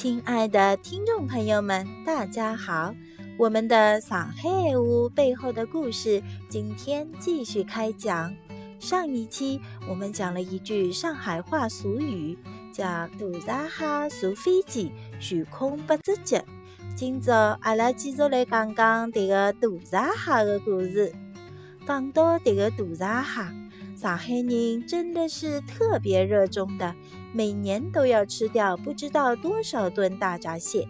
亲爱的听众朋友们，大家好！我们的上海屋背后的故事，今天继续开讲。上一期我们讲了一句上海话俗语，叫“大闸蟹坐飞机，悬空不知脚”。今朝阿拉继续来讲讲这个大闸蟹的故事。讲到这个大闸蟹。撒黑宁真的是特别热衷的，每年都要吃掉不知道多少吨大闸蟹，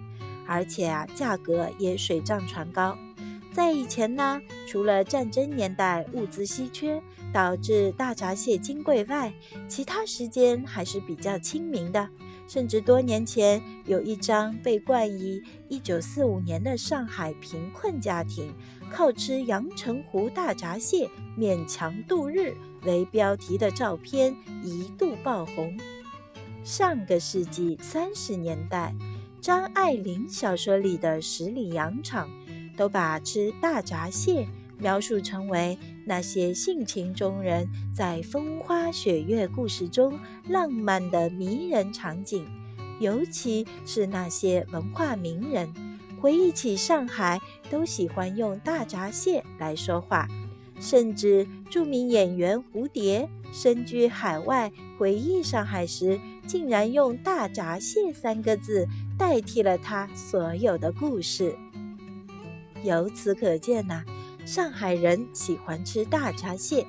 而且啊，价格也水涨船高。在以前呢，除了战争年代物资稀缺导致大闸蟹金贵外，其他时间还是比较亲民的。甚至多年前有一张被冠以“一九四五年的上海贫困家庭靠吃阳澄湖大闸蟹勉强度日”。为标题的照片一度爆红。上个世纪三十年代，张爱玲小说里的十里洋场都把吃大闸蟹描述成为那些性情中人在风花雪月故事中浪漫的迷人场景。尤其是那些文化名人，回忆起上海，都喜欢用大闸蟹来说话。甚至著名演员蝴蝶身居海外回忆上海时，竟然用“大闸蟹”三个字代替了他所有的故事。由此可见呐，上海人喜欢吃大闸蟹，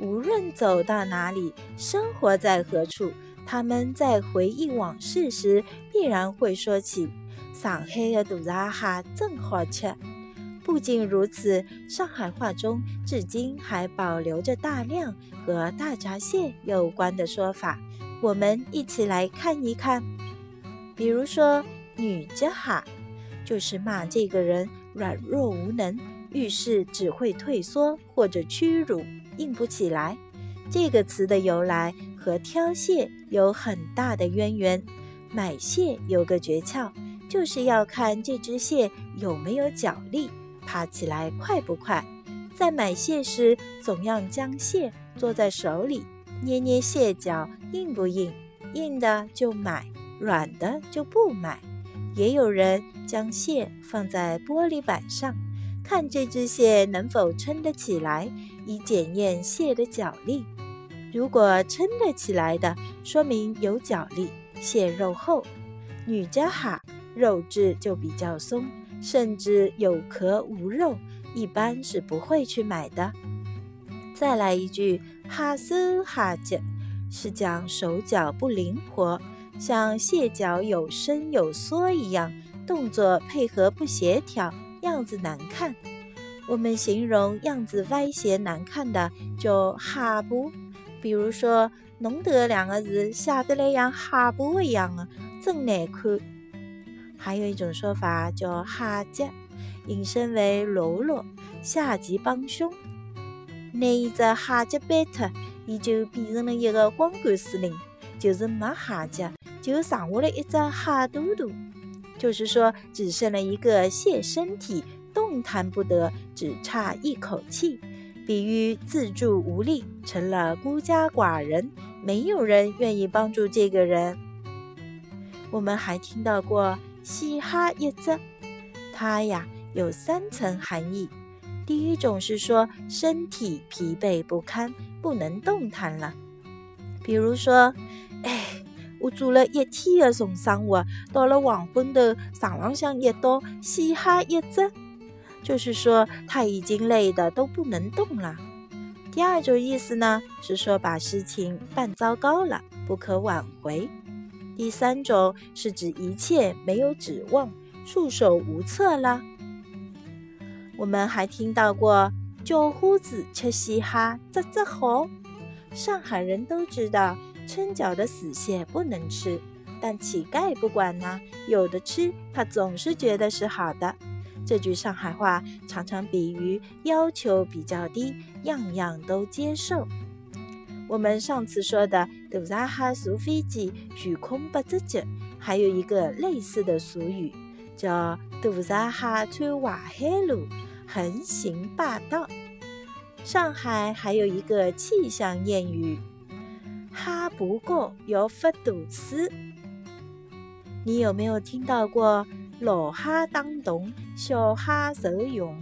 无论走到哪里，生活在何处，他们在回忆往事时，必然会说起上海的大闸蟹真好吃。不仅如此，上海话中至今还保留着大量和大闸蟹有关的说法，我们一起来看一看。比如说“女家哈”，就是骂这个人软弱无能，遇事只会退缩或者屈辱，硬不起来。这个词的由来和挑蟹有很大的渊源。买蟹有个诀窍，就是要看这只蟹有没有脚力。爬起来快不快？在买蟹时，总要将蟹做在手里，捏捏蟹脚硬不硬，硬的就买，软的就不买。也有人将蟹放在玻璃板上，看这只蟹能否撑得起来，以检验蟹的脚力。如果撑得起来的，说明有脚力，蟹肉厚；女家哈，肉质就比较松。甚至有壳无肉，一般是不会去买的。再来一句“哈斯哈脚”，是讲手脚不灵活，像蟹脚有伸有缩一样，动作配合不协调，样子难看。我们形容样子歪斜难看的，就哈不。比如说“农德”两个字写得来像哈不一样的，真难看。还有一种说法叫“哈吉”，引申为喽啰，下级帮凶。那一只哈吉贝特，伊就变成了一个光杆司令，就是没哈吉，就剩下了一只哈嘟嘟，就是说只剩了一个蟹身体，动弹不得，只差一口气，比喻自助无力，成了孤家寡人，没有人愿意帮助这个人。我们还听到过。嘻哈一只，它呀有三层含义。第一种是说身体疲惫不堪，不能动弹了。比如说，哎，我做了一天的重生活，到了黄昏头，床浪向一倒，嘻哈一只，就是说他已经累得都不能动了。第二种意思呢，是说把事情办糟糕了，不可挽回。第三种是指一切没有指望，束手无策了。我们还听到过“叫呼子吃嘻哈，这这好”。上海人都知道撑脚的死蟹不能吃，但乞丐不管呢，有的吃，他总是觉得是好的。这句上海话常常比喻要求比较低，样样都接受。我们上次说的“大闸蟹坐飞机，悬空不知脚”，还有一个类似的俗语，叫“大闸蟹穿淮海路，横行霸道”。上海还有一个气象谚语：“哈不高要发大水”，你有没有听到过“老哈当咚，小哈受用”？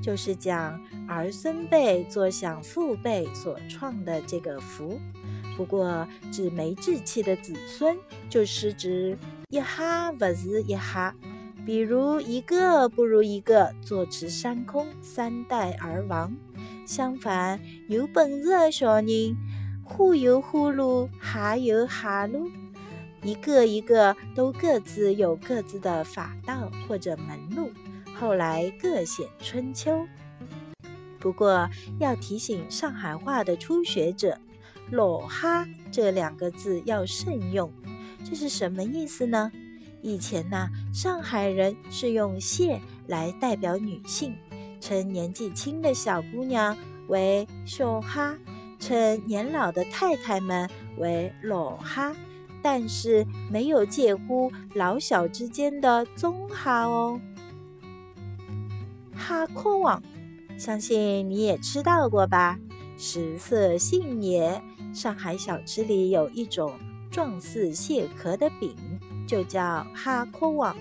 就是讲儿孙辈坐享父辈所创的这个福。不过指没志气的子孙，就是指一哈不是一哈。比如一个不如一个，坐吃山空，三代而亡。相反，有本事的小人，忽有忽路，哈有哈路。一个一个都各自有各自的法道或者门路，后来各显春秋。不过要提醒上海话的初学者，“裸哈”这两个字要慎用。这是什么意思呢？以前呢，上海人是用“谢”来代表女性，称年纪轻的小姑娘为“秀哈”，称年老的太太们为“裸哈”。但是没有介乎老小之间的宗哈哦。哈阔网，相信你也吃到过吧？食色性也。上海小吃里有一种状似蟹壳的饼，就叫哈阔网。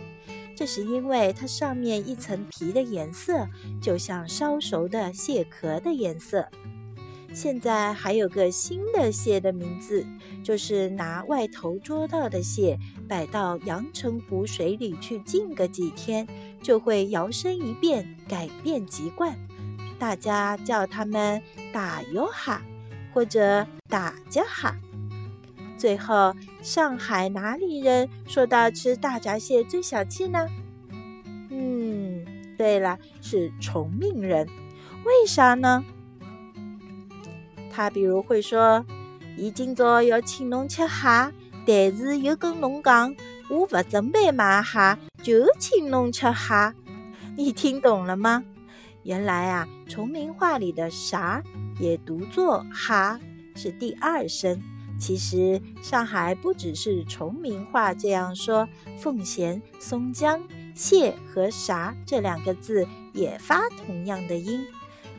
这是因为它上面一层皮的颜色，就像烧熟的蟹壳的颜色。现在还有个新的蟹的名字，就是拿外头捉到的蟹摆到阳澄湖水里去浸个几天，就会摇身一变，改变籍贯。大家叫它们打油哈，或者打家哈。最后，上海哪里人说到吃大闸蟹最小气呢？嗯，对了，是崇明人。为啥呢？他比如会说：“伊今朝要请侬吃虾，但是又跟侬讲，我不准备买虾，就请侬吃虾。”你听懂了吗？原来啊，崇明话里的“啥”也读作“哈”，是第二声。其实上海不只是崇明话这样说，奉贤、松江、蟹和“啥”这两个字也发同样的音。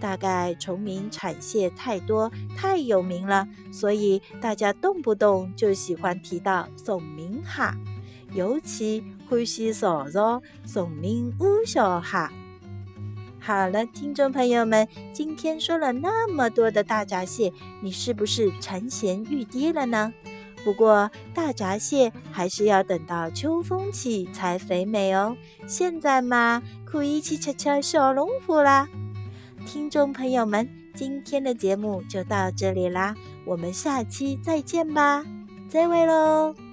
大概崇明产蟹太多太有名了，所以大家动不动就喜欢提到崇明哈，尤其欢喜嘲嘲崇明乌小哈。好了，听众朋友们，今天说了那么多的大闸蟹，你是不是馋涎欲滴了呢？不过大闸蟹还是要等到秋风起才肥美哦，现在嘛，可以去吃吃小龙虾啦。听众朋友们，今天的节目就到这里啦，我们下期再见吧，再会喽。